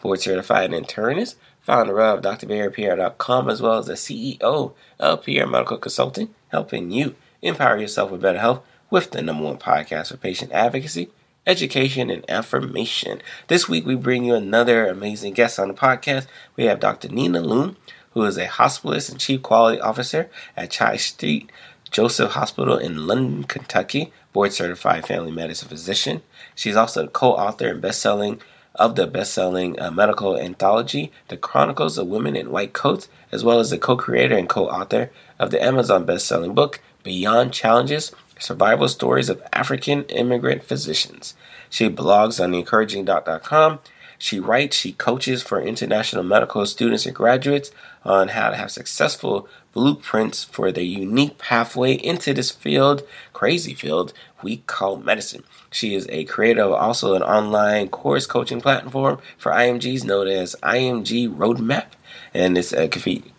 board certified internist, founder of drberrypierre.com, as well as the CEO of Pierre Medical Consulting, helping you empower yourself with better health with the number one podcast for patient advocacy, education, and affirmation. This week, we bring you another amazing guest on the podcast. We have Dr. Nina Lum, who is a hospitalist and chief quality officer at Chai Street Joseph Hospital in London, Kentucky, board certified family medicine physician. She's also the co author and best selling of the best-selling uh, medical anthology, The Chronicles of Women in White Coats, as well as the co-creator and co-author of the Amazon best-selling book, Beyond Challenges: Survival Stories of African Immigrant Physicians. She blogs on theencouragingdoc.com. She writes, she coaches for international medical students and graduates on how to have successful blueprints for their unique pathway into this field, crazy field we call medicine. She is a creator of also an online course coaching platform for IMGs known as IMG Roadmap. And it's uh,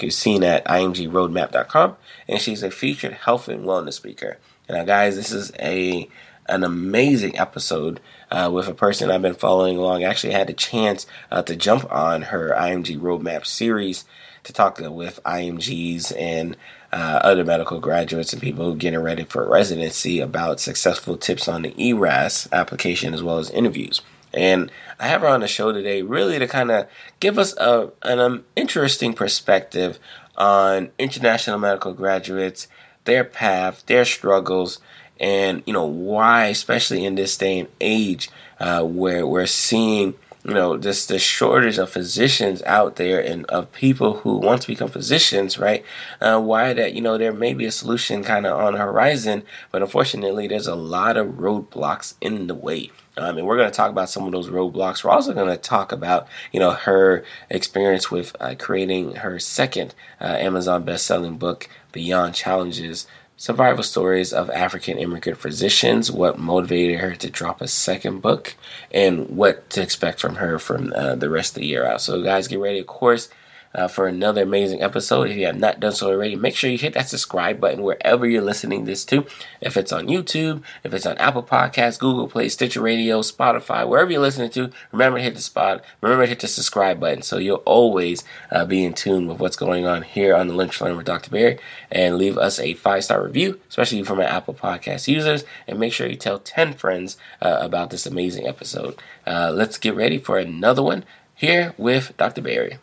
seen at imgroadmap.com. And she's a featured health and wellness speaker. Now, guys, this is a an amazing episode uh, with a person I've been following along. I actually had a chance uh, to jump on her IMG Roadmap series to talk with IMGs and uh, other medical graduates and people getting ready for residency about successful tips on the ERAS application as well as interviews. And I have her on the show today really to kind of give us a, an um, interesting perspective on international medical graduates, their path, their struggles, and you know why, especially in this day and age, uh, where we're seeing you know just the shortage of physicians out there and of people who want to become physicians right? Uh, why that you know there may be a solution kind of on the horizon but unfortunately there's a lot of roadblocks in the way. Um, and we're going to talk about some of those roadblocks. We're also going to talk about, you know, her experience with uh, creating her second uh, Amazon best-selling book, Beyond Challenges, survival stories of African immigrant physicians, what motivated her to drop a second book, and what to expect from her from uh, the rest of the year out. So, guys, get ready, of course uh, for another amazing episode. If you have not done so already, make sure you hit that subscribe button wherever you're listening this to. If it's on YouTube, if it's on Apple Podcasts, Google Play, Stitcher Radio, Spotify, wherever you're listening to, remember to hit the spot. Remember to hit the subscribe button so you'll always uh, be in tune with what's going on here on the Lunch Learn with Dr. Berry. And leave us a five star review, especially for my Apple Podcast users. And make sure you tell 10 friends uh, about this amazing episode. Uh, let's get ready for another one here with Dr. Berry.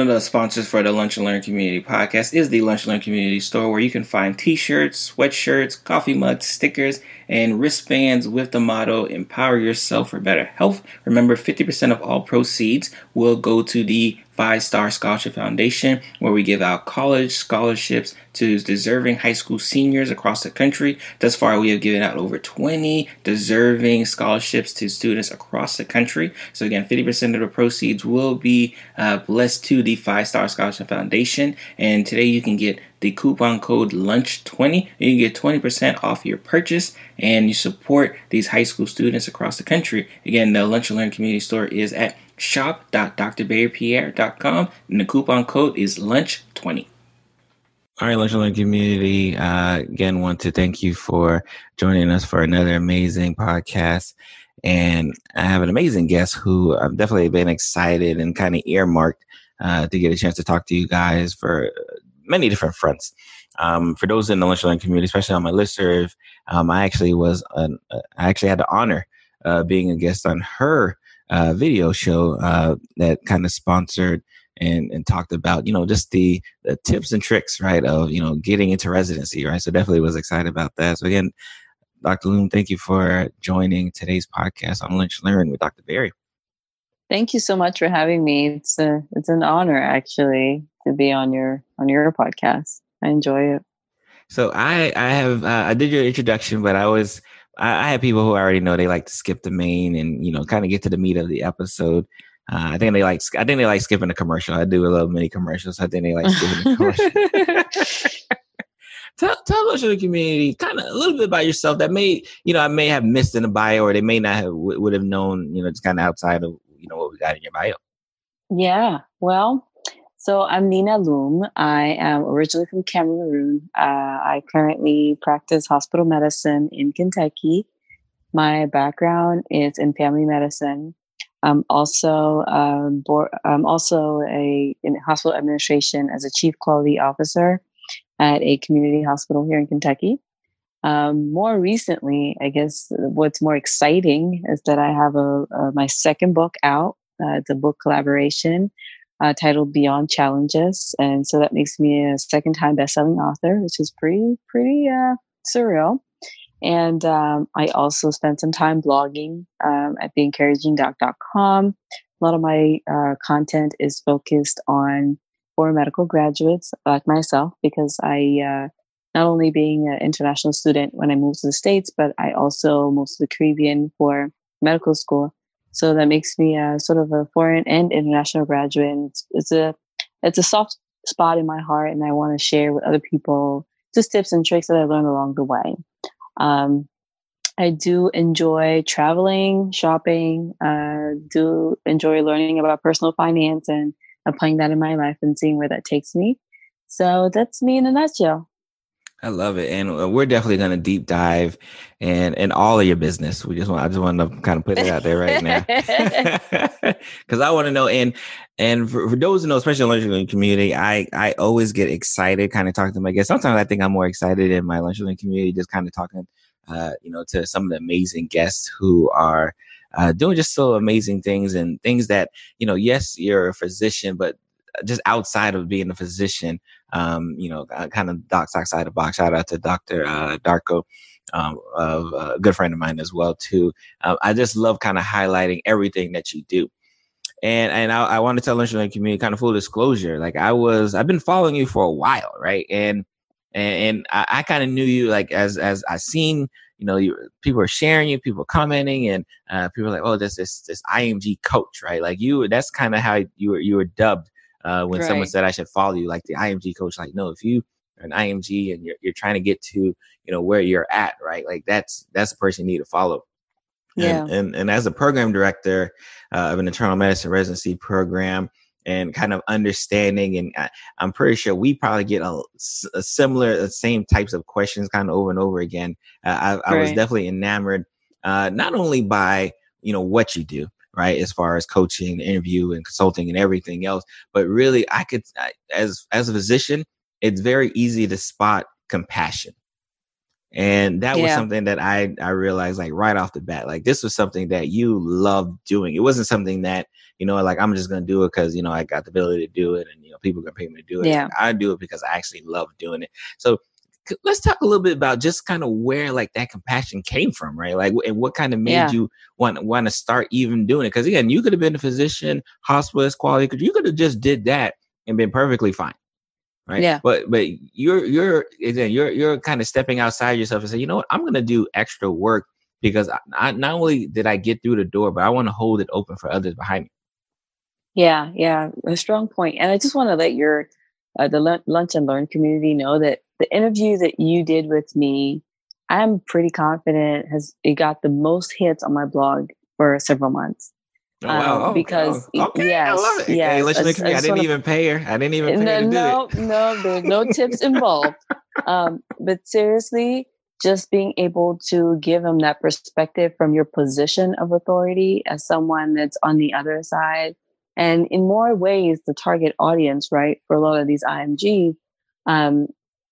One of the sponsors for the Lunch and Learn Community podcast is the Lunch and Learn Community Store, where you can find t shirts, sweatshirts, coffee mugs, stickers, and wristbands with the motto Empower Yourself for Better Health. Remember, 50% of all proceeds will go to the Five Star Scholarship Foundation, where we give out college scholarships to deserving high school seniors across the country. Thus far, we have given out over 20 deserving scholarships to students across the country. So, again, 50% of the proceeds will be uh, blessed to the Five Star Scholarship Foundation. And today, you can get the coupon code LUNCH20 and you get 20% off your purchase and you support these high school students across the country. Again, the Lunch and Learn Community Store is at shop.drberrypierre.com and the coupon code is lunch20 all right lunch and learn community uh, again want to thank you for joining us for another amazing podcast and i have an amazing guest who i've definitely been excited and kind of earmarked uh, to get a chance to talk to you guys for many different fronts. Um, for those in the lunch learning community especially on my listserv um, i actually was an, uh, i actually had the honor uh, being a guest on her uh, video show uh, that kind of sponsored and, and talked about you know just the, the tips and tricks right of you know getting into residency right? So definitely was excited about that. So again dr lum thank you for joining today's podcast on lunch learning with dr berry. Thank you so much for having me. It's a it's an honor actually to be on your on your podcast i enjoy it so i i have uh, i did your introduction but i was I, I have people who I already know they like to skip the main and you know kind of get to the meat of the episode. Uh, I think they like. I think they like skipping the commercial. I do a little mini commercials. I think they like skipping the commercial. tell tell us the community kind of a little bit about yourself that may you know I may have missed in the bio or they may not have would have known you know just kind of outside of you know what we got in your bio. Yeah, well, so I'm Nina Lum. I am originally from Cameroon. Uh, I currently practice hospital medicine in Kentucky. My background is in family medicine. I'm also um, board, I'm also a in hospital administration as a chief quality officer at a community hospital here in Kentucky. Um, more recently, I guess what's more exciting is that I have a, a my second book out. Uh, it's a book collaboration uh, titled Beyond Challenges, and so that makes me a second time best-selling author, which is pretty pretty uh, surreal. And um, I also spent some time blogging um, at theencouragingdoc.com. A lot of my uh, content is focused on for medical graduates like myself because I, uh, not only being an international student when I moved to the States, but I also moved to the Caribbean for medical school. So that makes me a sort of a foreign and international graduate. And it's, it's a it's a soft spot in my heart, and I want to share with other people just tips and tricks that I learned along the way. Um, I do enjoy traveling, shopping, uh, do enjoy learning about personal finance and applying that in my life and seeing where that takes me. So that's me in a nutshell. I love it, and uh, we're definitely going to deep dive and in all of your business. We just want I just want to kind of put it out there right now because I want to know. And and for, for those who know, especially in the lunch community, I I always get excited, kind of talking to my guests. Sometimes I think I'm more excited in my lunch community, just kind of talking, uh, you know, to some of the amazing guests who are. Uh, doing just so amazing things and things that you know yes you're a physician but just outside of being a physician, um, you know, uh, kind of docs outside the box. Shout out to Dr. Uh, Darko, um, of, uh, a good friend of mine as well too. Um, I just love kind of highlighting everything that you do. And and I, I want to tell the community kind of full disclosure. Like I was, I've been following you for a while, right? And and, and I, I kind of knew you like as as I seen you know, you, people are sharing you, people are commenting, and uh, people are like, "Oh, this this this IMG coach, right?" Like you, that's kind of how you were you were dubbed uh, when right. someone said I should follow you, like the IMG coach, like, no, if you are an IMG and you're, you're trying to get to, you know, where you're at, right? Like that's, that's the person you need to follow. Yeah. And, and, and as a program director uh, of an internal medicine residency program, and kind of understanding and I, am pretty sure we probably get a, a, similar the same types of questions kind of over and over again uh, I, I right. was definitely enamored uh, not only by you know what you do right? As far as coaching, interview, and consulting, and everything else. But really, I could, as as a physician, it's very easy to spot compassion, and that yeah. was something that I I realized like right off the bat, like this was something that you loved doing. It wasn't something that you know, like I'm just gonna do it because you know I got the ability to do it, and you know people are gonna pay me to do it. Yeah. I do it because I actually love doing it. So let's talk a little bit about just kind of where like that compassion came from, right? Like, and what kind of made yeah. you want want to start even doing it? Because again, you could have been a physician, hospitalist, quality, because you could have just did that and been perfectly fine, right? Yeah. But but you're you're again you're you're kind of stepping outside yourself and say, you know what, I'm gonna do extra work because I, I, not only did I get through the door, but I want to hold it open for others behind me. Yeah, yeah, a strong point. And I just want to let your uh, the lunch and learn community know that the interview that you did with me, I'm pretty confident has it got the most hits on my blog for several months. Oh, wow. Um, because oh, okay. yes, I love it. Yes, hey, listen I, I, I didn't even pay her. I didn't even pay no, her no, it. No, there's no tips involved. Um, but seriously, just being able to give them that perspective from your position of authority as someone that's on the other side, and in more ways, the target audience, right, for a lot of these IMGs, um,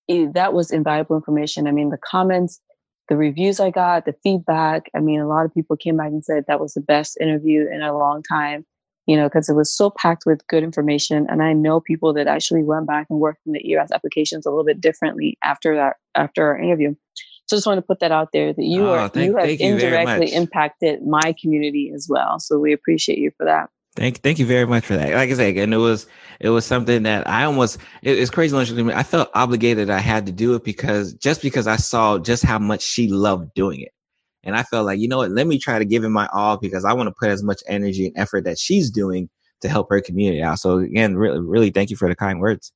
that was invaluable information. I mean, the comments, the reviews I got, the feedback. I mean, a lot of people came back and said that was the best interview in a long time, you know, because it was so packed with good information. And I know people that actually went back and worked in the ERAS applications a little bit differently after that, after our interview. So I just want to put that out there that you oh, are thank, you have you indirectly impacted my community as well. So we appreciate you for that. Thank, thank you very much for that. Like I said, and it was, it was something that I almost, it, it's crazy. I felt obligated. I had to do it because just because I saw just how much she loved doing it, And I felt like, you know what, let me try to give it my all because I want to put as much energy and effort that she's doing to help her community out. So again, really, really thank you for the kind words.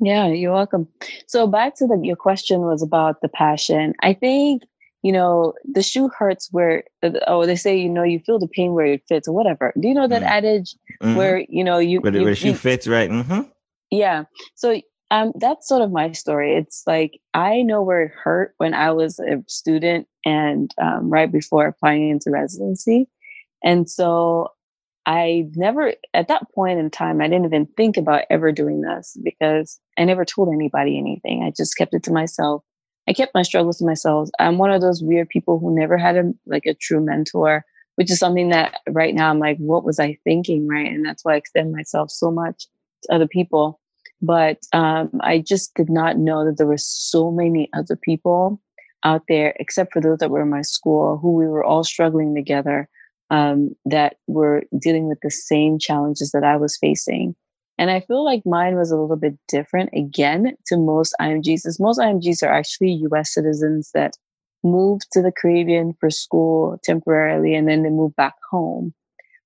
Yeah, you're welcome. So back to the your question was about the passion. I think you know the shoe hurts where oh they say you know you feel the pain where it fits or whatever. Do you know that mm-hmm. adage where you know you where, you, where shoe fits right? Mm-hmm. Yeah. So um, that's sort of my story. It's like I know where it hurt when I was a student and um, right before applying into residency, and so I never, at that point in time, I didn't even think about ever doing this because I never told anybody anything. I just kept it to myself. I kept my struggles to myself. I'm one of those weird people who never had a, like a true mentor, which is something that right now I'm like, what was I thinking? Right. And that's why I extend myself so much to other people. But um, I just did not know that there were so many other people out there, except for those that were in my school, who we were all struggling together um, that were dealing with the same challenges that I was facing. And I feel like mine was a little bit different again to most IMGs, most IMGs are actually US citizens that moved to the Caribbean for school temporarily and then they moved back home.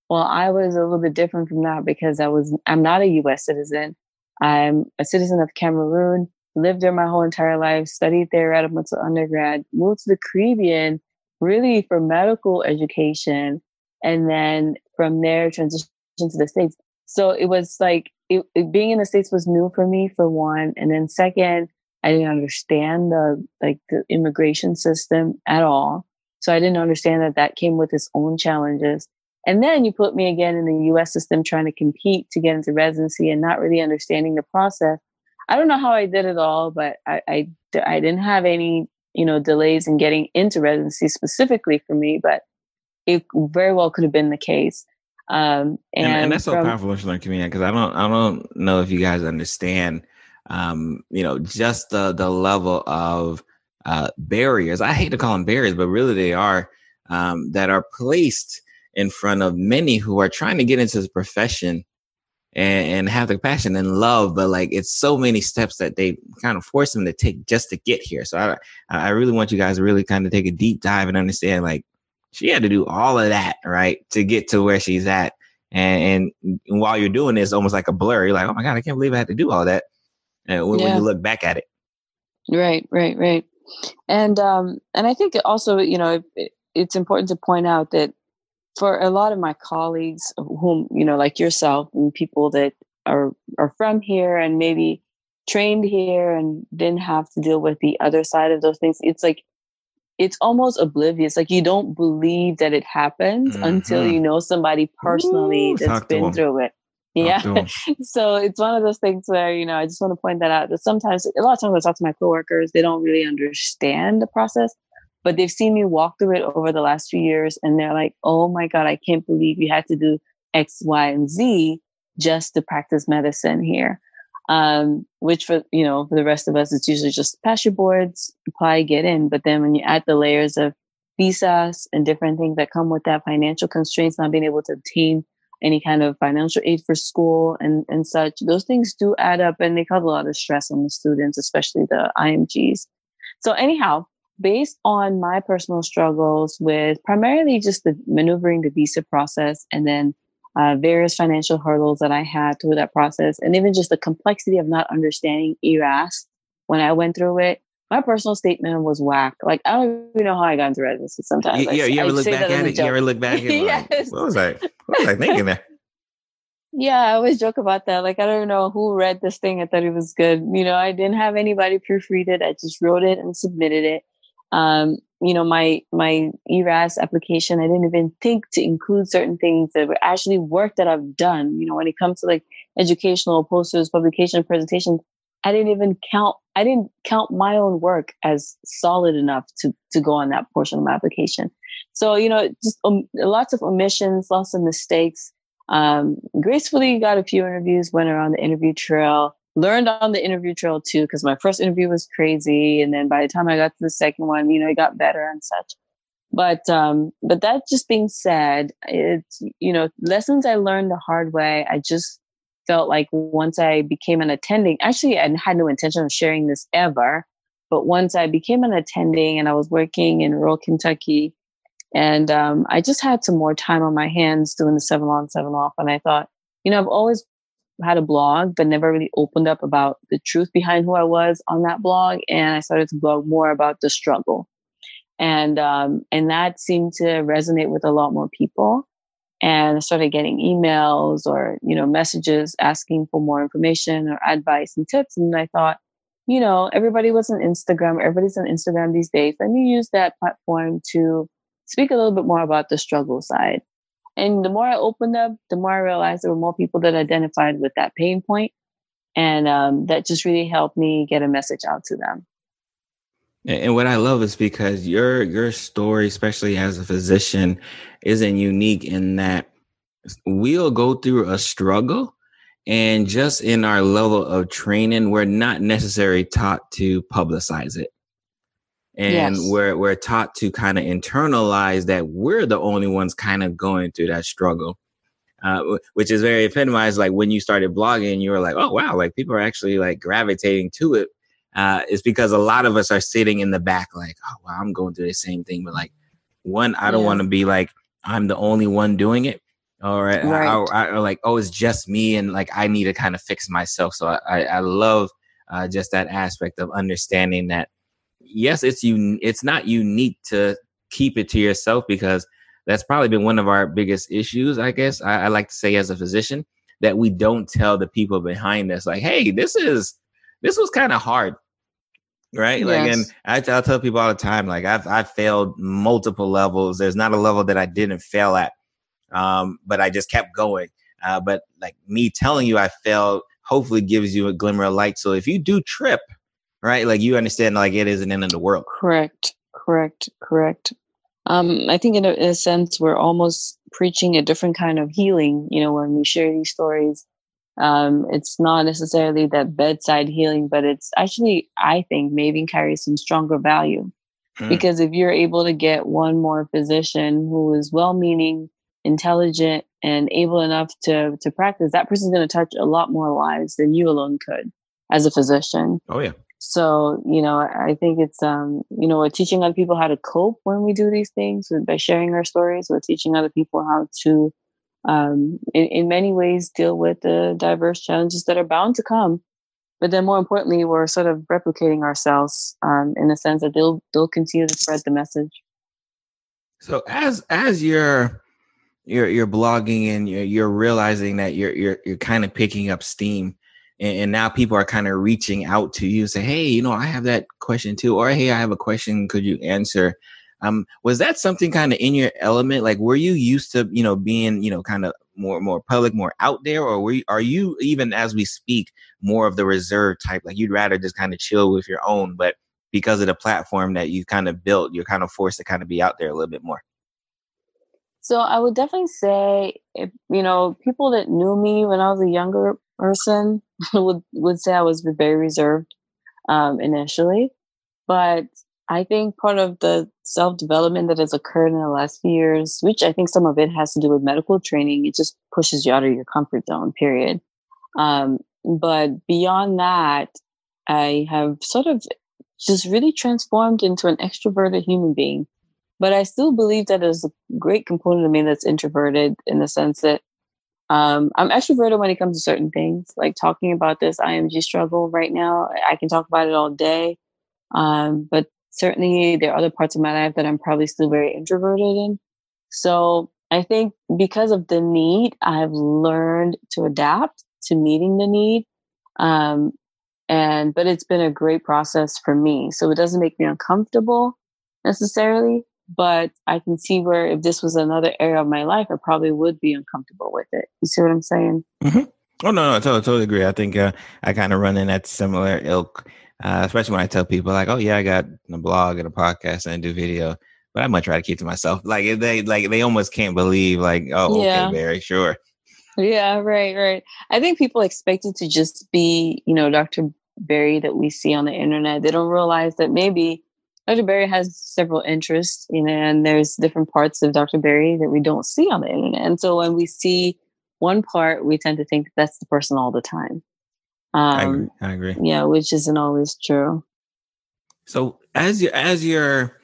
Well, I was a little bit different from that because I was I'm not a US citizen. I'm a citizen of Cameroon, lived there my whole entire life, studied there at a undergrad, moved to the Caribbean really for medical education and then from there transitioned to the states so it was like it, it, being in the states was new for me for one and then second i didn't understand the like the immigration system at all so i didn't understand that that came with its own challenges and then you put me again in the us system trying to compete to get into residency and not really understanding the process i don't know how i did it all but i i, I didn't have any you know delays in getting into residency specifically for me but it very well could have been the case. Um, and, and, and, that's so from, powerful learning community because I don't I don't know if you guys understand um, you know, just the the level of uh, barriers. I hate to call them barriers, but really they are um, that are placed in front of many who are trying to get into this profession and, and have the passion and love, but like it's so many steps that they kind of force them to take just to get here. So I I really want you guys to really kind of take a deep dive and understand like she had to do all of that, right, to get to where she's at. And, and while you're doing this, almost like a blur, you're like, oh my God, I can't believe I had to do all that. And when, yeah. when you look back at it. Right, right, right. And um, and I think also, you know, it, it's important to point out that for a lot of my colleagues, whom you know, like yourself, and people that are are from here and maybe trained here and didn't have to deal with the other side of those things, it's like it's almost oblivious. Like you don't believe that it happens mm-hmm. until you know somebody personally Ooh, that's been through it. yeah. so it's one of those things where, you know, I just want to point that out that sometimes, a lot of times I talk to my coworkers, they don't really understand the process, but they've seen me walk through it over the last few years and they're like, oh my God, I can't believe you had to do X, Y, and Z just to practice medicine here um, which for you know for the rest of us it's usually just pass your boards apply get in. But then when you add the layers of visas and different things that come with that financial constraints not being able to obtain any kind of financial aid for school and and such those things do add up and they cause a lot of stress on the students especially the imgs so anyhow based on my personal struggles with primarily just the maneuvering the visa process and then uh, various financial hurdles that I had through that process, and even just the complexity of not understanding ERAS when I went through it. My personal statement was whack. Like I don't even know how I got into residency. Sometimes, yeah, you, you ever look back at it? You ever look back at it? Like, yes. What was I? What was I thinking there? Yeah, I always joke about that. Like, I don't know who read this thing. I thought it was good. You know, I didn't have anybody proofread it. I just wrote it and submitted it. Um, you know my my eras application i didn't even think to include certain things that were actually work that i've done. You know when it comes to like educational posters publication presentations i didn't even count i didn't count my own work as solid enough to to go on that portion of my application. So you know just um, lots of omissions lots of mistakes. Um, gracefully got a few interviews went around the interview trail learned on the interview trail too because my first interview was crazy and then by the time i got to the second one you know it got better and such but um but that just being said it's you know lessons i learned the hard way i just felt like once i became an attending actually i had no intention of sharing this ever but once i became an attending and i was working in rural kentucky And um, I just had some more time on my hands doing the seven on, seven off. And I thought, you know, I've always had a blog, but never really opened up about the truth behind who I was on that blog. And I started to blog more about the struggle. And um, and that seemed to resonate with a lot more people. And I started getting emails or, you know, messages asking for more information or advice and tips. And I thought, you know, everybody was on Instagram, everybody's on Instagram these days. Let me use that platform to speak a little bit more about the struggle side. And the more I opened up, the more I realized there were more people that identified with that pain point, and um, that just really helped me get a message out to them. And what I love is because your your story, especially as a physician, isn't unique in that we'll go through a struggle, and just in our level of training, we're not necessarily taught to publicize it and yes. we're we're taught to kind of internalize that we're the only ones kind of going through that struggle uh, which is very epitomized like when you started blogging you were like oh wow like people are actually like gravitating to it uh, it's because a lot of us are sitting in the back like oh wow i'm going through the same thing but like one i don't yeah. want to be like i'm the only one doing it or, right. or, or, like oh it's just me and like i need to kind of fix myself so i i love uh, just that aspect of understanding that yes, it's un- it's not unique to keep it to yourself because that's probably been one of our biggest issues. I guess I, I like to say as a physician that we don't tell the people behind us like, hey, this is this was kind of hard right yes. like and I, I tell people all the time like i've i've failed multiple levels there's not a level that i didn't fail at um but i just kept going uh but like me telling you i failed hopefully gives you a glimmer of light so if you do trip right? Like you understand, like it is an end of the world. Correct, correct, correct. Um, I think in a, in a sense, we're almost preaching a different kind of healing. You know, when we share these stories, um, it's not necessarily that bedside healing, but it's actually, I think, maybe carries some stronger value. Mm. Because if you're able to get one more physician who is well-meaning, intelligent, and able enough to to practice, that person's going to touch a lot more lives than you alone could as a physician. Oh yeah. So, you know, I think it's, um, you know, we're teaching other people how to cope when we do these things by sharing our stories. We're teaching other people how to, um, in, in many ways, deal with the diverse challenges that are bound to come. But then, more importantly, we're sort of replicating ourselves um, in the sense that they'll they'll continue to spread the message. So, as as you're you're you're blogging and you're, you're realizing that you're you're you're kind of picking up steam and, and now people are kind of reaching out to you say hey you know i have that question too or hey i have a question could you answer? Um was that something kind of in your element? Like were you used to you know being you know kind of more more public more out there or were you, are you even as we speak more of the reserve type? Like you'd rather just kind of chill with your own but because of the platform that you kind of built you're kind of forced to kind of be out there a little bit more. So i would definitely say if you know people that knew me when i was a younger person would would say I was very reserved um, initially, but I think part of the self development that has occurred in the last few years, which I think some of it has to do with medical training, it just pushes you out of your comfort zone. Period. Um, but beyond that, I have sort of just really transformed into an extroverted human being. But I still believe that there's a great component of me that's introverted in the sense that um, I'm extroverted when it comes to certain things, like talking about this IMG struggle right now. I can talk about it all day. Um, but certainly there are other parts of my life that I'm probably still very introverted in. So I think because of the need, I've learned to adapt to meeting the need. Um, and, but it's been a great process for me. So it doesn't make me uncomfortable necessarily, but I can see where if this was another area of my life, I probably would be uncomfortable with it. You see what I'm saying? Mm-hmm. Oh no, no, I totally, totally agree. I think uh, I kind of run in that similar ilk, uh, especially when I tell people like, "Oh yeah, I got a blog and a podcast and I do video," but I much rather keep to myself. Like they, like they almost can't believe, like, "Oh, yeah. okay, very sure." Yeah, right, right. I think people expect it to just be, you know, Dr. Berry that we see on the internet. They don't realize that maybe Dr. Berry has several interests, you know, and there's different parts of Dr. Berry that we don't see on the internet. And so when we see one part, we tend to think that that's the person all the time. Um, I agree. I agree. Yeah, which isn't always true. So as you as you're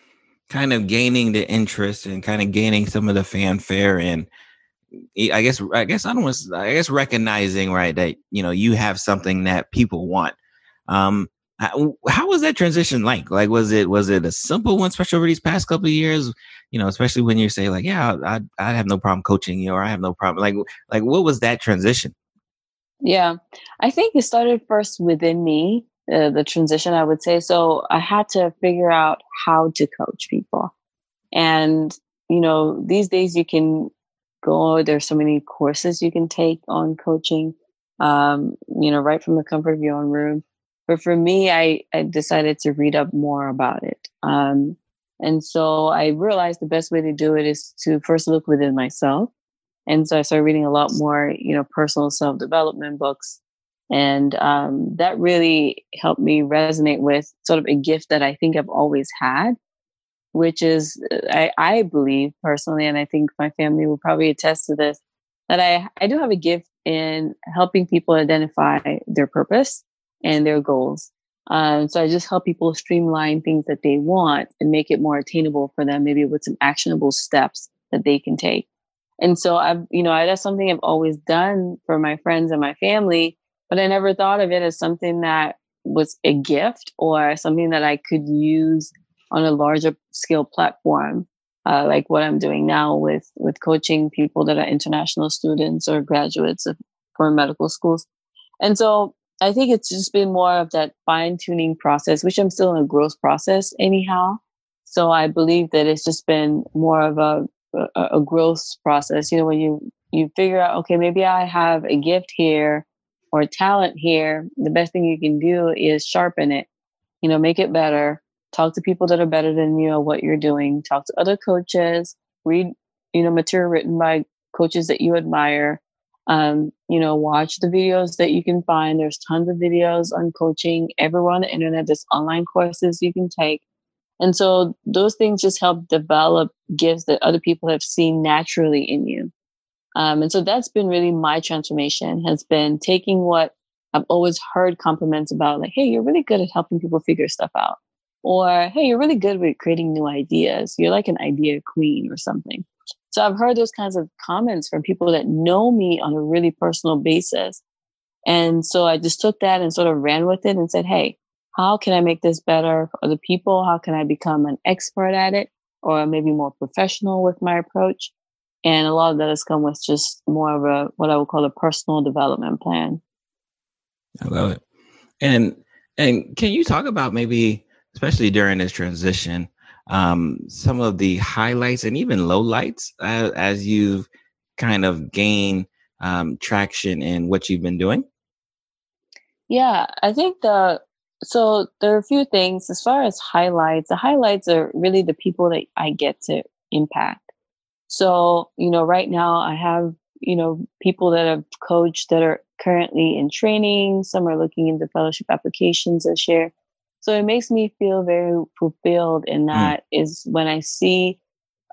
kind of gaining the interest and kind of gaining some of the fanfare and I guess I guess I don't want I guess recognizing right that you know you have something that people want. Um, how, was that transition like? Like was it was it a simple one, especially over these past couple of years? You know, especially when you say like, yeah, I I have no problem coaching you, or I have no problem. Like like what was that transition? Yeah, I think it started first within me. Uh, the transition, I would say. So I had to figure out how to coach people, and you know, these days you can go. There's so many courses you can take on coaching. Um, you know, right from the comfort of your own room. But for me, I, I decided to read up more about it. Um, and so I realized the best way to do it is to first look within myself. And so I started reading a lot more, you know, personal self development books. And um, that really helped me resonate with sort of a gift that I think I've always had, which is uh, I, I believe personally, and I think my family will probably attest to this, that I, I do have a gift in helping people identify their purpose and their goals. Um, so I just help people streamline things that they want and make it more attainable for them, maybe with some actionable steps that they can take. And so I've, you know, that's something I've always done for my friends and my family, but I never thought of it as something that was a gift or something that I could use on a larger scale platform, uh, like what I'm doing now with with coaching people that are international students or graduates of foreign medical schools. And so I think it's just been more of that fine tuning process, which I'm still in a growth process anyhow. So I believe that it's just been more of a, a, a growth process. You know, when you, you figure out, okay, maybe I have a gift here or talent here. The best thing you can do is sharpen it, you know, make it better. Talk to people that are better than you at what you're doing. Talk to other coaches. Read, you know, material written by coaches that you admire um, you know, watch the videos that you can find. There's tons of videos on coaching everywhere on the internet. There's online courses you can take. And so those things just help develop gifts that other people have seen naturally in you. Um, and so that's been really my transformation has been taking what I've always heard compliments about, like, hey, you're really good at helping people figure stuff out. Or, hey, you're really good with creating new ideas. You're like an idea queen or something. So I've heard those kinds of comments from people that know me on a really personal basis. And so I just took that and sort of ran with it and said, hey, how can I make this better for other people? How can I become an expert at it or maybe more professional with my approach? And a lot of that has come with just more of a what I would call a personal development plan. I love it. And and can you talk about maybe, especially during this transition, um, some of the highlights and even lowlights uh, as you've kind of gained um, traction in what you've been doing? Yeah, I think the so there are a few things as far as highlights. The highlights are really the people that I get to impact. So, you know, right now I have, you know, people that have coached that are currently in training. Some are looking into fellowship applications this year. So it makes me feel very fulfilled in mm. that mm. is when I see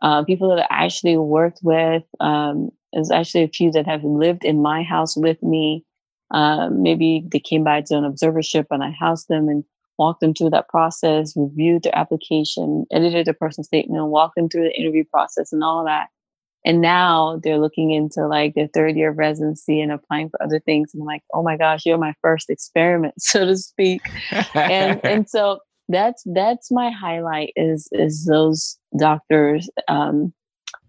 uh, people that I actually worked with. Um, there's actually a few that have lived in my house with me. Uh, maybe they came by to an observership and I housed them and walked them through that process, reviewed their application, edited their personal statement, walked them through the interview process and all that. And now they're looking into like their third year of residency and applying for other things. And I'm like, oh my gosh, you're my first experiment, so to speak. and and so that's that's my highlight is is those doctors um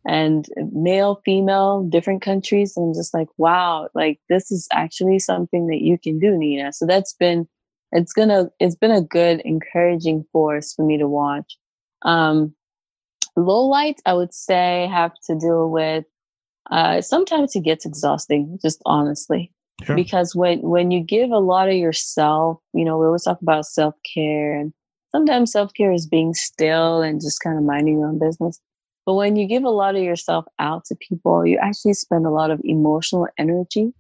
and male, female, different countries. And I'm just like, wow, like this is actually something that you can do, Nina. So that's been it's gonna it's been a good encouraging force for me to watch. Um Low light, I would say, have to deal with uh, sometimes it gets exhausting, just honestly. Sure. Because when when you give a lot of yourself, you know, we always talk about self care, and sometimes self care is being still and just kind of minding your own business. But when you give a lot of yourself out to people, you actually spend a lot of emotional energy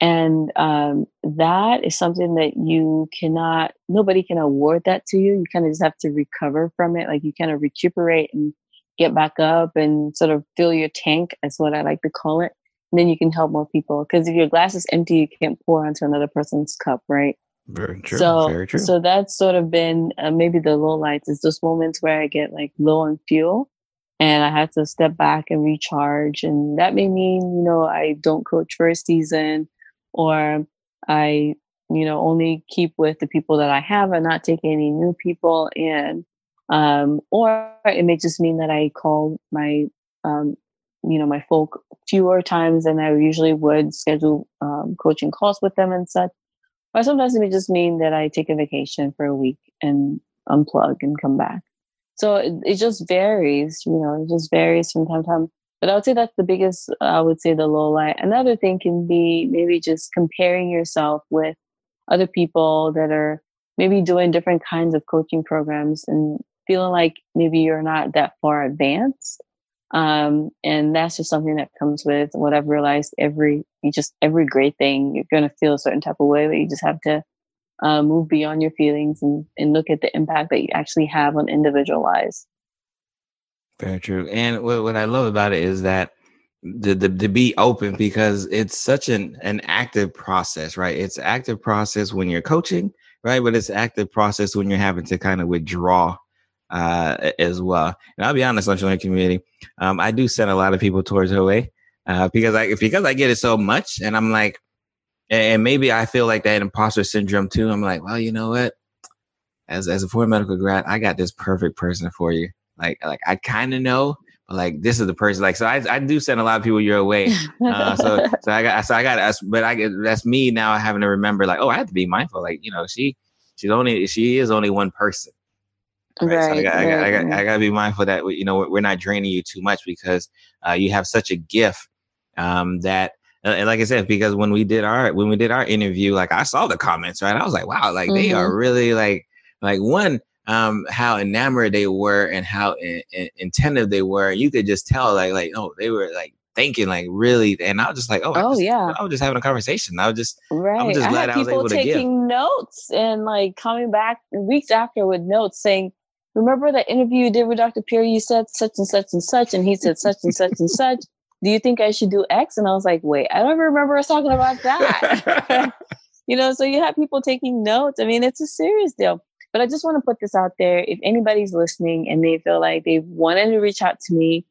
and um, that is something that you cannot, nobody can award that to you. You kind of just have to recover from it. Like you kind of recuperate and get back up and sort of fill your tank, is what I like to call it. And then you can help more people. Because if your glass is empty, you can't pour onto another person's cup, right? Very true. So, Very true. so that's sort of been uh, maybe the low lights is those moments where I get like low on fuel and I had to step back and recharge. And that may mean, you know, I don't coach for a season or I, you know, only keep with the people that I have and not take any new people in. Um, or it may just mean that I call my, um, you know, my folk fewer times than I usually would schedule um, coaching calls with them and such. Or sometimes it may just mean that I take a vacation for a week and unplug and come back. So it, it just varies, you know, it just varies from time to time. But I would say that's the biggest, I would say the low light. Another thing can be maybe just comparing yourself with other people that are maybe doing different kinds of coaching programs and feeling like maybe you're not that far advanced. Um, and that's just something that comes with what I've realized every, you just every great thing, you're going to feel a certain type of way, but you just have to uh, move beyond your feelings and, and look at the impact that you actually have on individual lives. Very true. And what, I love about it is that the, the to be open because it's such an an active process, right? It's active process when you're coaching, right? But it's active process when you're having to kind of withdraw uh, as well. And I'll be honest, on the community, um, I do send a lot of people towards OA uh, because I because I get it so much, and I'm like, and maybe I feel like that imposter syndrome too. I'm like, well, you know what? As as a foreign medical grad, I got this perfect person for you. Like like I kind of know, but like this is the person. Like so, I I do send a lot of people your way. Uh, so so I got so I got but I that's me now having to remember like oh I have to be mindful. Like you know she she's only she is only one person. Right. right so I got, right, I, got, I, got, I got to be mindful that you know we're not draining you too much because uh, you have such a gift um, that and like I said, because when we did our when we did our interview, like I saw the comments, right? I was like, wow, like mm-hmm. they are mm-hmm. really like like one um how enamored they were and how in, in, attentive they were. You could just tell like like oh they were like thinking like really and I was just like oh, oh just, yeah I was just having a conversation I was just right I was just glad I, had I was people taking notes and like coming back weeks after with notes saying remember that interview you did with Dr. Pierre you said such and such and such and he said such and such and such do you think I should do X? And I was like, wait, I don't remember us talking about that. you know, so you have people taking notes. I mean, it's a serious deal. But I just want to put this out there. If anybody's listening and they feel like they wanted to reach out to me,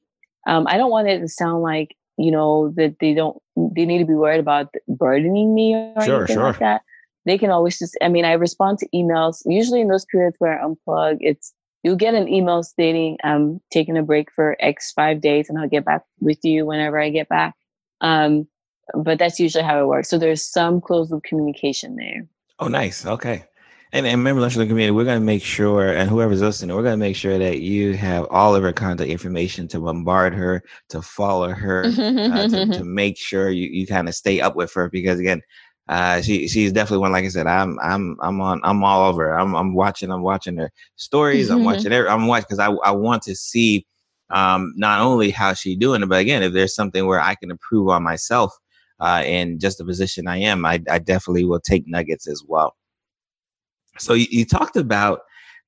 um, I don't want it to sound like, you know, that they don't, they need to be worried about burdening me or sure, anything sure. like that. They can always just, I mean, I respond to emails. Usually in those periods where I unplug, it's you'll get an email stating I'm taking a break for X five days and I'll get back with you whenever I get back. Um, but that's usually how it works. So there's some closed loop communication there. Oh, nice. Okay. And, and remember, Lunch Community, we're going to make sure, and whoever's listening, we're going to make sure that you have all of her contact information to bombard her, to follow her, uh, to, to, make sure you, you kind of stay up with her. Because again, uh, she she's definitely one. Like I said, I'm I'm I'm on I'm all over. I'm I'm watching. I'm watching her stories. I'm watching. Every, I'm watching because I I want to see um, not only how she doing it, but again, if there's something where I can improve on myself uh, in just the position I am, I I definitely will take nuggets as well. So you, you talked about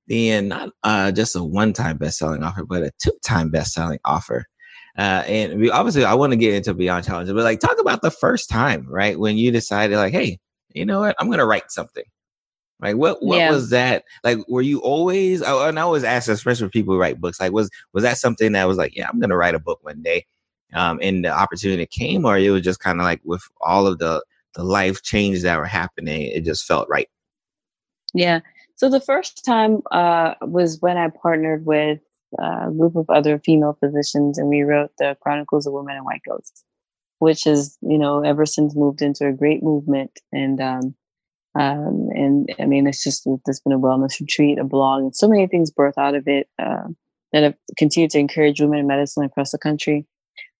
being not uh, just a one-time best-selling offer, but a two-time best-selling offer. Uh, and we obviously, I want to get into beyond challenges, but like talk about the first time, right? When you decided, like, hey, you know what, I'm going to write something. Like, what what yeah. was that? Like, were you always? I, and I always ask, especially for people who write books, like, was was that something that was like, yeah, I'm going to write a book one day, um, and the opportunity came, or it was just kind of like with all of the the life changes that were happening, it just felt right. Yeah. So the first time uh, was when I partnered with a group of other female physicians, and we wrote the Chronicles of Women in White Coats, which has, you know, ever since moved into a great movement. And um, um, and I mean, it's just there's been a wellness retreat, a blog, and so many things birthed out of it uh, that have continued to encourage women in medicine across the country.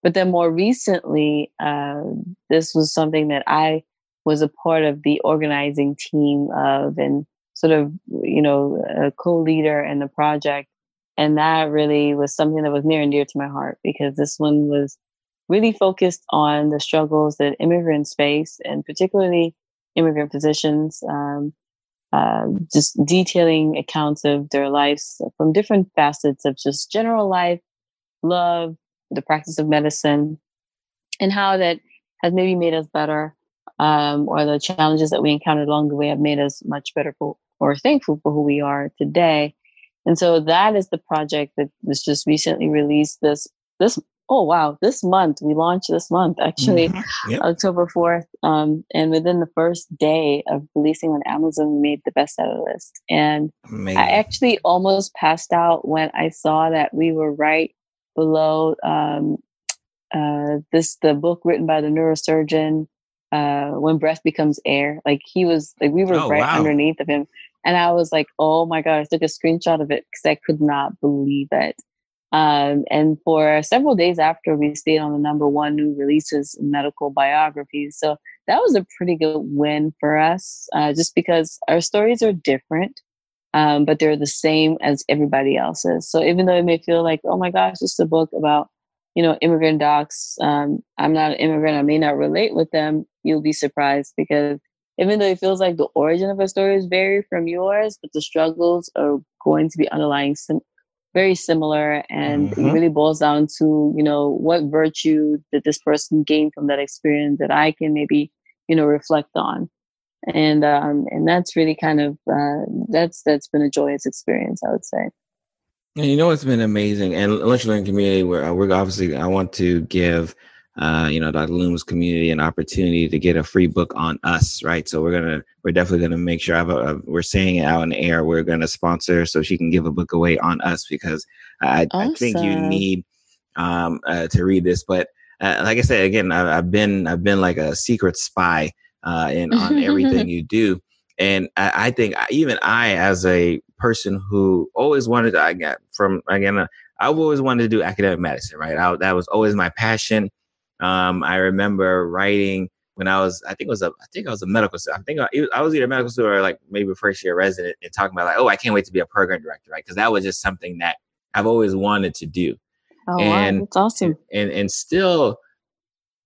But then more recently, uh, this was something that I was a part of the organizing team of and sort of, you know, a co-leader in the project. And that really was something that was near and dear to my heart because this one was really focused on the struggles that immigrants face, and particularly immigrant physicians, um, uh, just detailing accounts of their lives from different facets of just general life, love, the practice of medicine, and how that has maybe made us better, um, or the challenges that we encountered along the way have made us much better or thankful for who we are today. And so that is the project that was just recently released this this oh wow this month we launched this month actually mm-hmm. yep. october 4th um, and within the first day of releasing on amazon we made the bestseller list and Amazing. i actually almost passed out when i saw that we were right below um, uh, this the book written by the neurosurgeon uh, when breath becomes air like he was like we were oh, right wow. underneath of him and i was like oh my god i took a screenshot of it because i could not believe it um, and for several days after, we stayed on the number one new releases medical biographies. So that was a pretty good win for us, uh, just because our stories are different, um, but they're the same as everybody else's. So even though it may feel like, oh my gosh, is a book about, you know, immigrant docs. Um, I'm not an immigrant. I may not relate with them. You'll be surprised because even though it feels like the origin of a story is vary from yours, but the struggles are going to be underlying sim- very similar and mm-hmm. it really boils down to you know what virtue did this person gain from that experience that i can maybe you know reflect on and um and that's really kind of uh that's that's been a joyous experience i would say and you know it's been amazing and lunch learning community where uh, we're obviously i want to give uh, you know, Dr. Lum's community an opportunity to get a free book on us, right? So we're gonna, we're definitely gonna make sure. Uh, we're saying it out in the air. We're gonna sponsor so she can give a book away on us because I, awesome. I think you need um, uh, to read this. But uh, like I said again, I, have been, I've been like a secret spy uh, in on everything you do, and I, I think even I, as a person who always wanted, to, I got from again. Uh, I've always wanted to do academic medicine, right? I, that was always my passion. Um, I remember writing when I was, I think it was a, I think I was a medical student. I think I, I was either a medical student or like maybe first year resident and talking about like, oh, I can't wait to be a program director, right? Because that was just something that I've always wanted to do. Oh, and, wow, that's awesome. And and still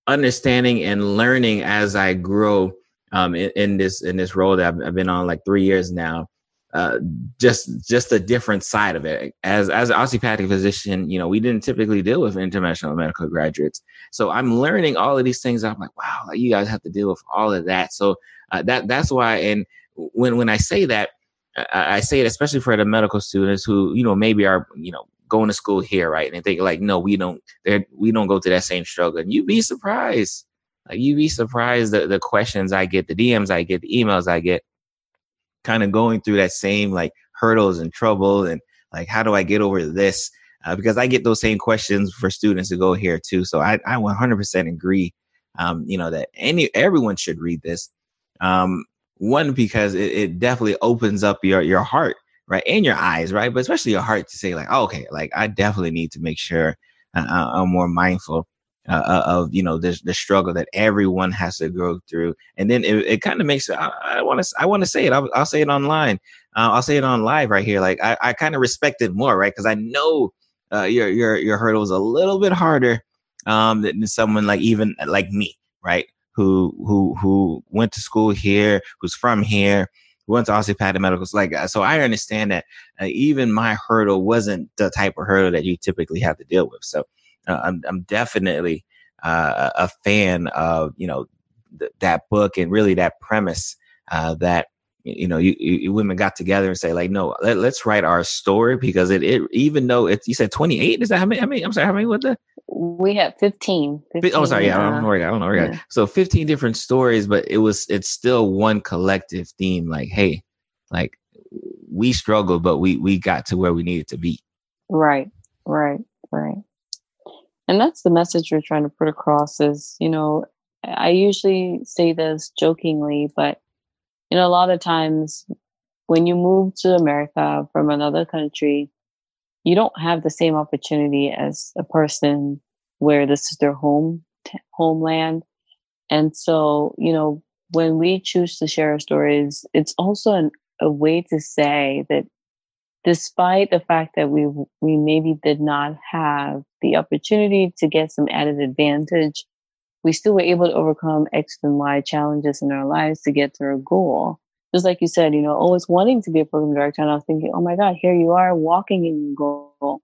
understanding and learning as I grow um, in, in this in this role that I've, I've been on like three years now uh, just just a different side of it. As as an osteopathic physician, you know, we didn't typically deal with international medical graduates, so I'm learning all of these things. I'm like, wow, you guys have to deal with all of that. So uh, that that's why. And when when I say that, I, I say it especially for the medical students who you know maybe are you know going to school here, right? And they think like, no, we don't. We don't go through that same struggle. And you'd be surprised. Like you'd be surprised the, the questions I get, the DMs I get, the emails I get kind of going through that same like hurdles and trouble and like how do I get over this? Uh, because I get those same questions for students to go here too. So I, I 100% agree. Um, you know that any everyone should read this. Um, one because it, it definitely opens up your your heart, right, and your eyes, right, but especially your heart to say like, oh, okay, like I definitely need to make sure uh, uh I'm more mindful uh, uh, of you know the the struggle that everyone has to go through, and then it, it kind of makes I want to I want to say it. I'll, I'll, say it online. Uh, I'll say it on live right here. Like I, I kind of respect it more, right? Because I know uh, your your your hurdle is a little bit harder um, than someone like even like me, right? Who who who went to school here, who's from here, who went to osteopathic medical. Like so, I understand that uh, even my hurdle wasn't the type of hurdle that you typically have to deal with. So uh, I'm, I'm definitely uh, a fan of you know th- that book and really that premise uh, that you know you, you, women got together and say like no let, us write our story because it, it even though it's you said 28 is that how many, how many i'm sorry how many what the we had 15, 15 oh sorry yeah i don't know where i don't know where yeah. so 15 different stories but it was it's still one collective theme like hey like we struggled but we we got to where we needed to be. Right right right and that's the message we're trying to put across is you know i usually say this jokingly but you know a lot of times when you move to america from another country you don't have the same opportunity as a person where this is their home homeland. And so you know when we choose to share our stories it's also an, a way to say that despite the fact that we we maybe did not have the opportunity to get some added advantage, we still were able to overcome X and Y challenges in our lives to get to our goal. Just like you said, you know, always wanting to be a program director, and I was thinking, oh my God, here you are walking in your goal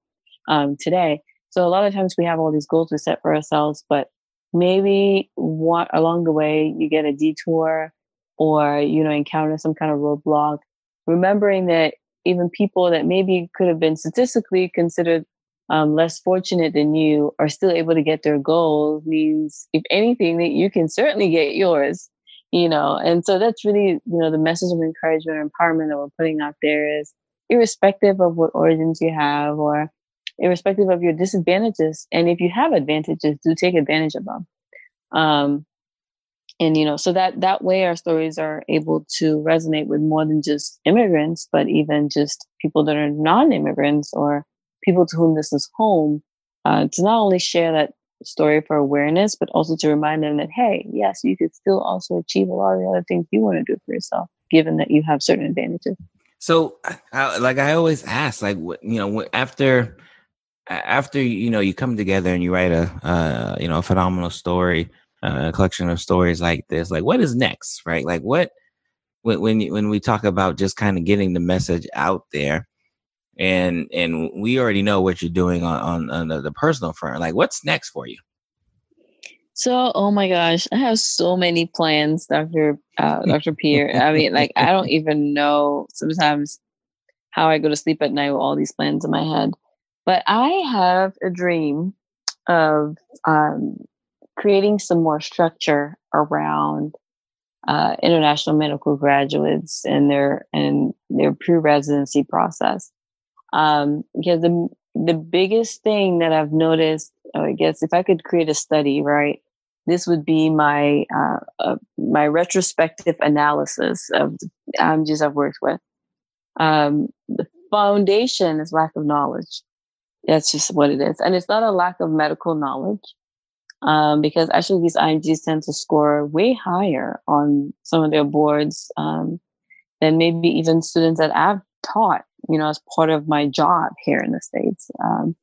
um, today. So a lot of times we have all these goals we set for ourselves, but maybe what along the way you get a detour or you know encounter some kind of roadblock remembering that even people that maybe could have been statistically considered um, less fortunate than you are still able to get their goals means if anything that you can certainly get yours you know? And so that's really you know the message of encouragement or empowerment that we're putting out there is irrespective of what origins you have or irrespective of your disadvantages. And if you have advantages do take advantage of them um, and you know so that that way our stories are able to resonate with more than just immigrants but even just people that are non-immigrants or people to whom this is home uh, to not only share that story for awareness but also to remind them that hey yes you could still also achieve a lot of the other things you want to do for yourself given that you have certain advantages. So I, like i always ask like what you know after after you know you come together and you write a uh, you know a phenomenal story a collection of stories like this like what is next right like what when when, when we talk about just kind of getting the message out there and and we already know what you're doing on on, on the, the personal front like what's next for you so, oh my gosh, I have so many plans, Dr. Uh, Dr. Pierre. I mean, like, I don't even know sometimes how I go to sleep at night with all these plans in my head. But I have a dream of um, creating some more structure around uh, international medical graduates and their and their pre-residency process. Um, because the the biggest thing that I've noticed, I guess, if I could create a study, right, this would be my uh, uh, my retrospective analysis of the IMGs I've worked with. Um, the foundation is lack of knowledge. That's just what it is, and it's not a lack of medical knowledge um, because actually these IMGs tend to score way higher on some of their boards um, than maybe even students that I've taught, you know, as part of my job here in the States. Um,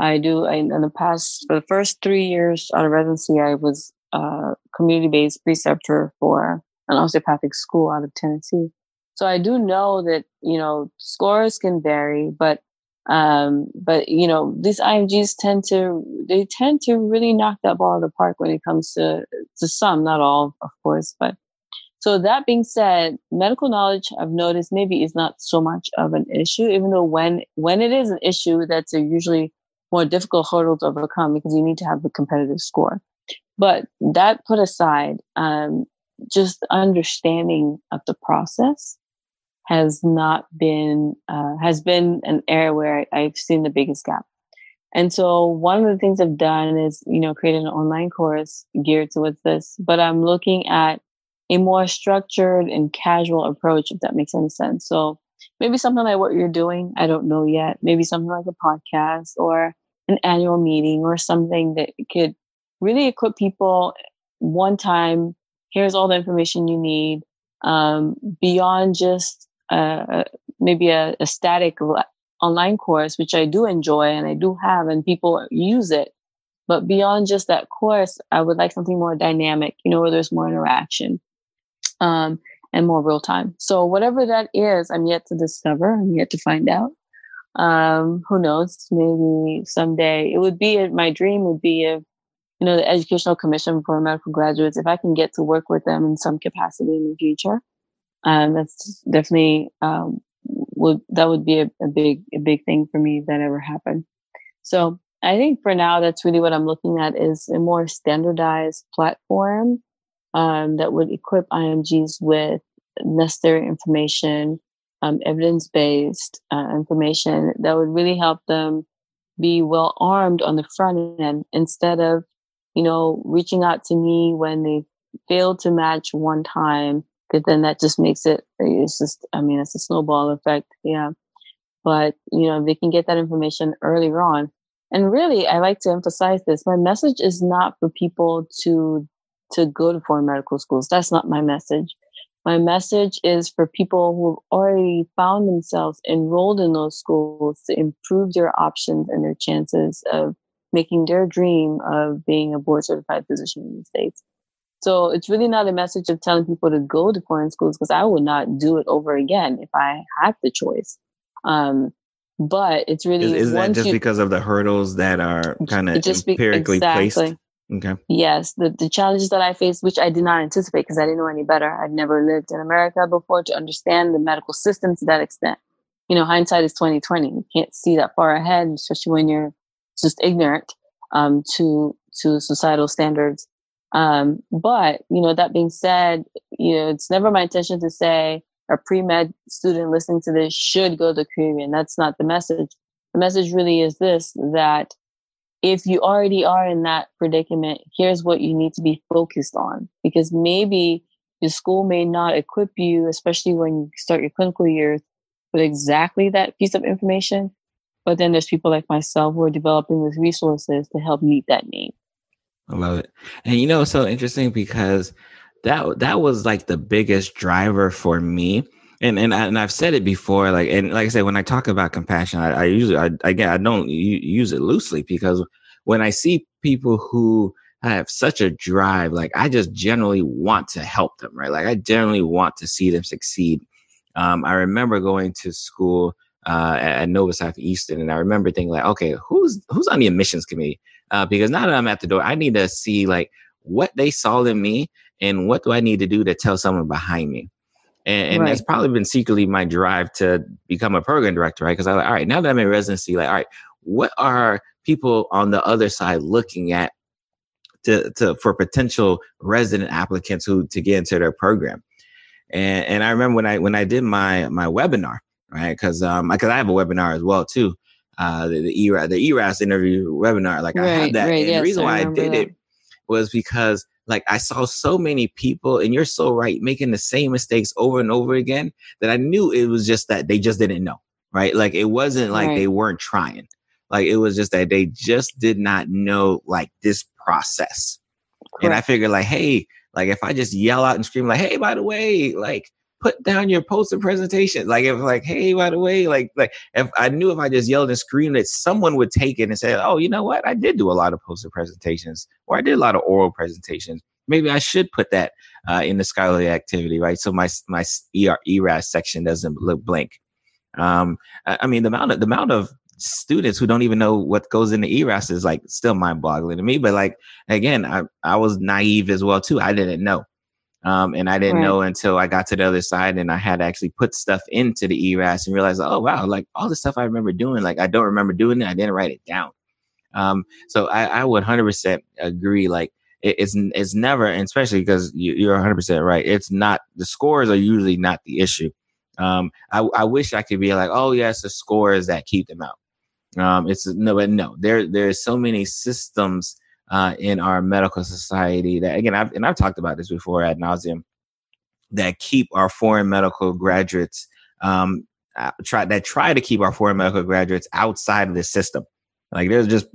I do, I, in the past, for the first three years out of residency, I was a community based preceptor for an osteopathic school out of Tennessee. So I do know that, you know, scores can vary, but um, but you know, these IMGs tend to they tend to really knock that ball out of the park when it comes to to some, not all, of course. But so that being said, medical knowledge I've noticed maybe is not so much of an issue, even though when when it is an issue, that's a usually more difficult hurdle to overcome because you need to have the competitive score. But that put aside, um, just understanding of the process has not been uh, has been an area where I've seen the biggest gap. And so one of the things I've done is, you know, create an online course geared towards this, but I'm looking at a more structured and casual approach, if that makes any sense. So maybe something like what you're doing, I don't know yet. Maybe something like a podcast or an annual meeting or something that could really equip people one time. Here's all the information you need um, beyond just uh, maybe a, a static online course, which I do enjoy and I do have, and people use it. But beyond just that course, I would like something more dynamic, you know, where there's more interaction um, and more real time. So whatever that is, I'm yet to discover. I'm yet to find out. Um, who knows? Maybe someday it would be my dream would be if you know the Educational Commission for Medical Graduates, if I can get to work with them in some capacity in the future um, that's definitely um, would that would be a, a, big a big thing for me that ever happened. So I think for now that's really what I'm looking at is a more standardized platform um, that would equip IMGs with necessary information, um, evidence based uh, information that would really help them be well armed on the front end instead of you know reaching out to me when they failed to match one time because then that just makes it it's just i mean it's a snowball effect yeah. But you know they can get that information earlier on. And really i like to emphasize this my message is not for people to to go to foreign medical schools. That's not my message. My message is for people who've already found themselves enrolled in those schools to improve their options and their chances of making their dream of being a board certified physician in the states so it's really not a message of telling people to go to foreign schools because I would not do it over again if I had the choice. Um, but it's really is, is that just you, because of the hurdles that are kind of empirically exactly. placed? Okay. Yes, the, the challenges that I faced, which I did not anticipate because I didn't know any better. I'd never lived in America before to understand the medical system to that extent. You know, hindsight is twenty twenty. You can't see that far ahead, especially when you're just ignorant um, to to societal standards. Um, but you know, that being said, you know, it's never my intention to say a pre med student listening to this should go to Caribbean. That's not the message. The message really is this: that if you already are in that predicament, here's what you need to be focused on. Because maybe your school may not equip you, especially when you start your clinical years, with exactly that piece of information. But then there's people like myself who are developing these resources to help meet that need. I love it. And you know, it's so interesting because that that was like the biggest driver for me and and, I, and I've said it before, like and like I said, when I talk about compassion, I, I usually I again I don't use it loosely because when I see people who have such a drive, like I just generally want to help them, right? Like I generally want to see them succeed. Um, I remember going to school uh, at Nova South Southeastern, and I remember thinking like, okay, who's who's on the admissions committee? Uh, because now that I'm at the door, I need to see like what they saw in me and what do I need to do to tell someone behind me. And, and right. that's probably been secretly my drive to become a program director, right? Because I like, all right, now that I'm in residency, like, all right, what are people on the other side looking at to, to for potential resident applicants who to get into their program? And and I remember when I when I did my my webinar, right? Because um because I have a webinar as well too. Uh, the, the ERAS, the ERAS interview webinar, like right, I had that. Right, and yes, the reason why I, I did that. it was because like I saw so many people, and you're so right, making the same mistakes over and over again that I knew it was just that they just didn't know, right? Like it wasn't like right. they weren't trying. Like it was just that they just did not know like this process. Correct. And I figured like, hey, like if I just yell out and scream like, hey, by the way, like put down your poster presentation. Like if like, hey, by the way, like like if I knew if I just yelled and screamed that someone would take it and say, oh, you know what? I did do a lot of poster presentations or I did a lot of oral presentations. Maybe I should put that uh, in the scholarly activity, right? So my my ER, ERAS section doesn't look blank. Um, I, I mean, the amount of the amount of students who don't even know what goes into ERAS is like still mind boggling to me. But like again, I I was naive as well too. I didn't know. Um, and I didn't right. know until I got to the other side and I had to actually put stuff into the ERAS and realize, oh wow, like all the stuff I remember doing, like I don't remember doing it. I didn't write it down. Um, so I, I would hundred percent agree. Like it, it's it's never, especially because you, hundred percent right. It's not the scores are usually not the issue. Um, I, I wish I could be like, oh yes, the scores that keep them out. Um, it's no, but no, there there's so many systems uh, in our medical society that again I've and I've talked about this before ad nauseum that keep our foreign medical graduates um, uh, try that try to keep our foreign medical graduates outside of the system. Like there's just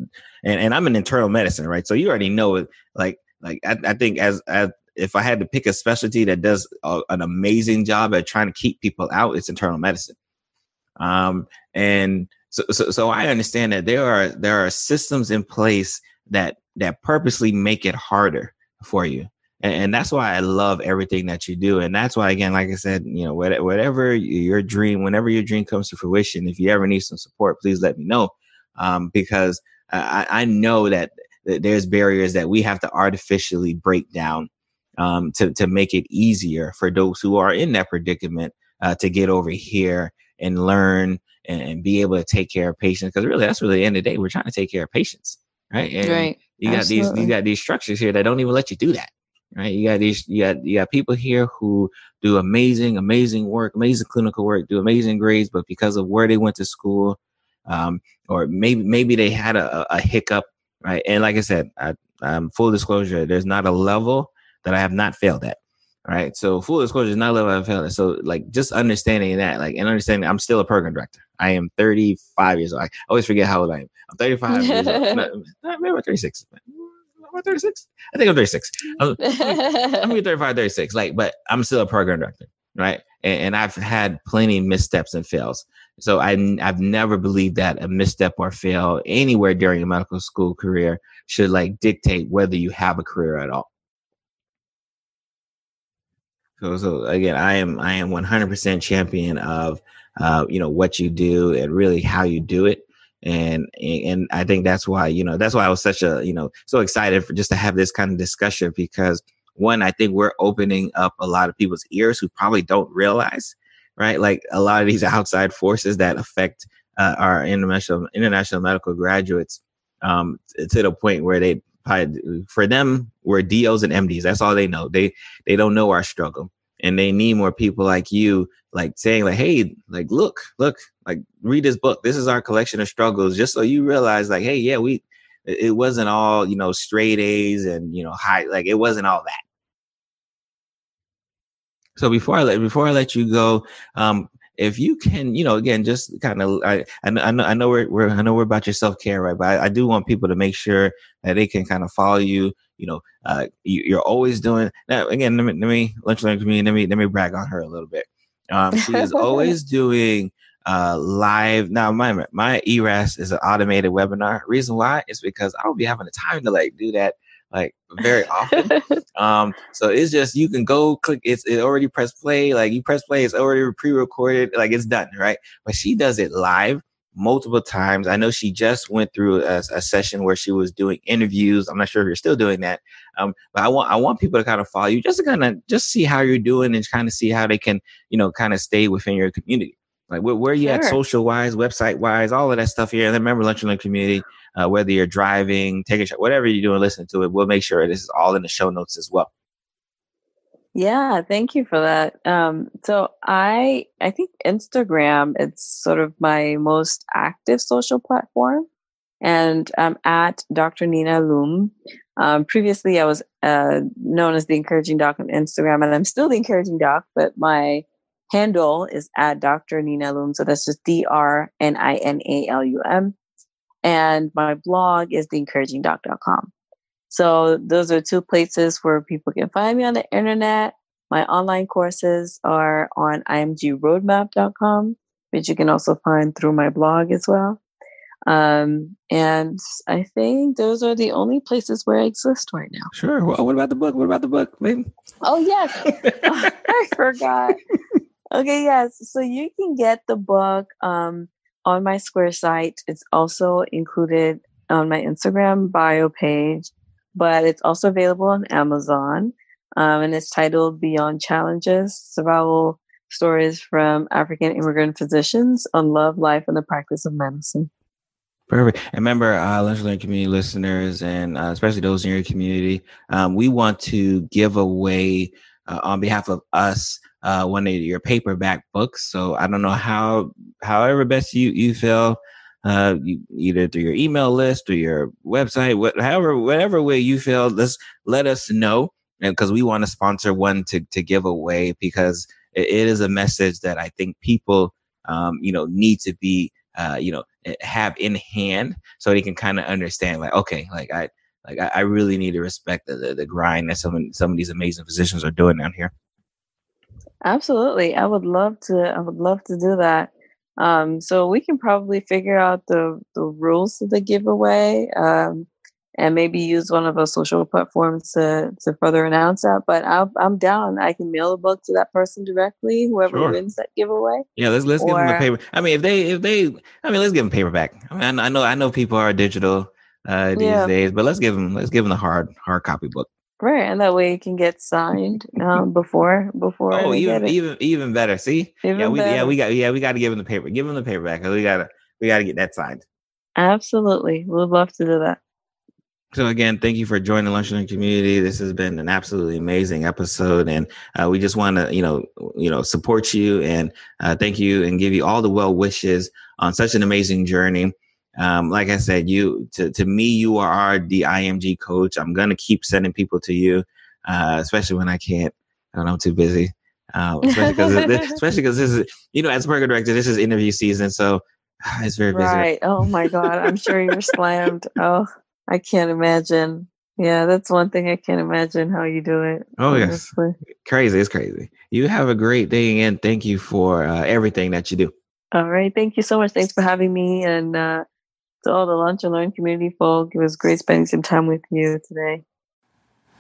and, and I'm an internal medicine, right? So you already know it. Like like I, I think as as if I had to pick a specialty that does a, an amazing job at trying to keep people out, it's internal medicine. Um, and so, so, so I understand that there are there are systems in place that that purposely make it harder for you. And, and, that's why I love everything that you do. And that's why, again, like I said, you know, whatever your dream, whenever your dream comes to fruition, if you ever need some support, please let me know. Um, because I, I know that, there's barriers that we have to artificially break down um, to, to make it easier for those who are in that predicament uh, to get over here and learn and, and, be able to take care of patients. Because really, that's really the end of the day. We're trying to take care of patients right? And right. You got Absolutely. these you got these structures here that don't even let you do that. Right. You got these you got you got people here who do amazing, amazing work, amazing clinical work, do amazing grades, but because of where they went to school, um, or maybe maybe they had a, a hiccup, right? And like I said, I'm full disclosure, there's not a level that I have not failed at. Right. So full disclosure is not a level I've failed. So like just understanding that, like and understanding I'm still a program director. I am 35 years old. I always forget how old I am. I'm 35 years old. Maybe I'm 36. Am I 36? I think I'm 36. I'm, I'm 35, 36. Like, but I'm still a program director, right? And, and I've had plenty of missteps and fails. So I, I've never believed that a misstep or fail anywhere during a medical school career should like dictate whether you have a career at all. So, so again, I am I am 100% champion of uh, you know what you do and really how you do it. And and I think that's why you know that's why I was such a you know so excited for just to have this kind of discussion because one I think we're opening up a lot of people's ears who probably don't realize right? Like a lot of these outside forces that affect uh, our international international medical graduates um, to the point where they for them we're DOs and MDs that's all they know. They they don't know our struggle. And they need more people like you like saying like hey like look look like read this book. This is our collection of struggles. Just so you realize like hey yeah we it wasn't all you know straight a's and you know high like it wasn't all that. So before i let before i let you go um if you can, you know, again, just kind of, I, I know, I know we're, we're, I know we're about your self care, right? But I, I, do want people to make sure that they can kind of follow you. You know, uh, you, are always doing now. Again, let me, let me lunch learn community. Let me, let me brag on her a little bit. Um, she is always doing uh, live. Now, my my ERAS is an automated webinar. Reason why is because I don't be having the time to like do that like very often. um, so it's just you can go click. It's it already press play. Like you press play, it's already pre-recorded. Like it's done, right? But she does it live multiple times. I know she just went through a, a, session where she was doing interviews. I'm not sure if you're still doing that. Um, but I want I want people to kind of follow you just to kind of just see how you're doing and kind of see how they can you know kind of stay within your community. Like where, where are you sure. at social wise, website wise, all of that stuff here. And then remember Lunch and Learn community, uh, whether you're driving, taking a shot, whatever you're doing, listening to it, we'll make sure this is all in the show notes as well. Yeah, thank you for that. Um, so I I think Instagram it's sort of my most active social platform, and I'm at Dr. Nina Lum. Um, previously, I was uh, known as the Encouraging Doc on Instagram, and I'm still the Encouraging Doc, but my handle is at Dr. Nina Lum. So that's just D R N I N A L U M. And my blog is theencouragingdoc.com. So those are two places where people can find me on the internet. My online courses are on imgroadmap.com, which you can also find through my blog as well. Um, and I think those are the only places where I exist right now. Sure. Well, what about the book? What about the book, baby? Oh yes, I forgot. Okay, yes. So you can get the book um, on my Square site. It's also included on my Instagram bio page, but it's also available on Amazon. Um, and it's titled Beyond Challenges Survival Stories from African Immigrant Physicians on Love, Life, and the Practice of Medicine. Perfect. And remember, uh, Lunch Learn community listeners, and uh, especially those in your community, um, we want to give away uh, on behalf of us uh, one of your paperback books. So I don't know how, however best you you feel, uh, you, either through your email list or your website, what, however, whatever way you feel, let's let us know because we want to sponsor one to to give away because it, it is a message that I think people, um, you know, need to be, uh, you know, eh, have in hand so they can kind of understand, like, okay, like I. Like I, I really need to respect the, the, the grind that some some of these amazing physicians are doing down here. Absolutely. I would love to I would love to do that. Um, so we can probably figure out the, the rules of the giveaway um, and maybe use one of our social platforms to, to further announce that. But i am down. I can mail a book to that person directly, whoever sure. wins that giveaway. Yeah, let's let's or, give them a paper. I mean, if they if they, I mean, let's give them paperback. I mean, I know I know people are digital uh, these yeah. days, but let's give them let's give them the hard hard copy book. Right, and that way it can get signed um, before before. Oh, even even even better. See, even yeah, we better. yeah we got yeah we got to give him the paper. Give him the paperback because we gotta we gotta get that signed. Absolutely, we'd love to do that. So again, thank you for joining Lunch and Community. This has been an absolutely amazing episode, and uh, we just want to, you know, you know, support you and uh, thank you and give you all the well wishes on such an amazing journey. Um, like I said, you to, to me, you are the IMG coach. I'm gonna keep sending people to you, uh, especially when I can't. I don't know, I'm too busy. Uh, especially because especially because this is you know as program director, this is interview season, so it's very busy. Right. Oh my god, I'm sure you're slammed. Oh, I can't imagine. Yeah, that's one thing I can't imagine how you do it. Oh honestly. yes, crazy. It's crazy. You have a great day, and thank you for uh, everything that you do. All right, thank you so much. Thanks for having me, and uh, to all the Lunch and Learn community folk. It was great spending some time with you today.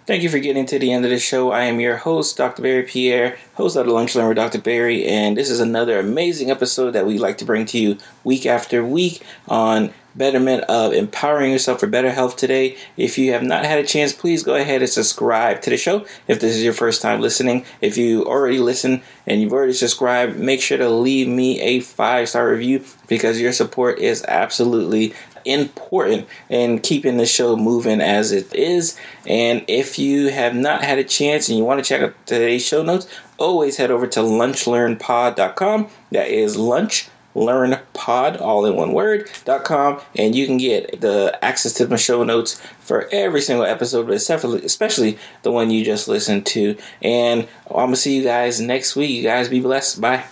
Thank you for getting to the end of the show. I am your host, Dr. Berry Pierre, host of the Lunch Learn with Dr. Berry, and this is another amazing episode that we like to bring to you week after week on betterment of empowering yourself for better health today. If you have not had a chance, please go ahead and subscribe to the show. If this is your first time listening, if you already listen and you've already subscribed, make sure to leave me a five star review because your support is absolutely important in keeping the show moving as it is. And if you have not had a chance and you want to check out today's show notes, always head over to lunchlearnpod.com. That is lunch learn pod all in one word dot com and you can get the access to my show notes for every single episode but especially the one you just listened to and i'm gonna see you guys next week you guys be blessed bye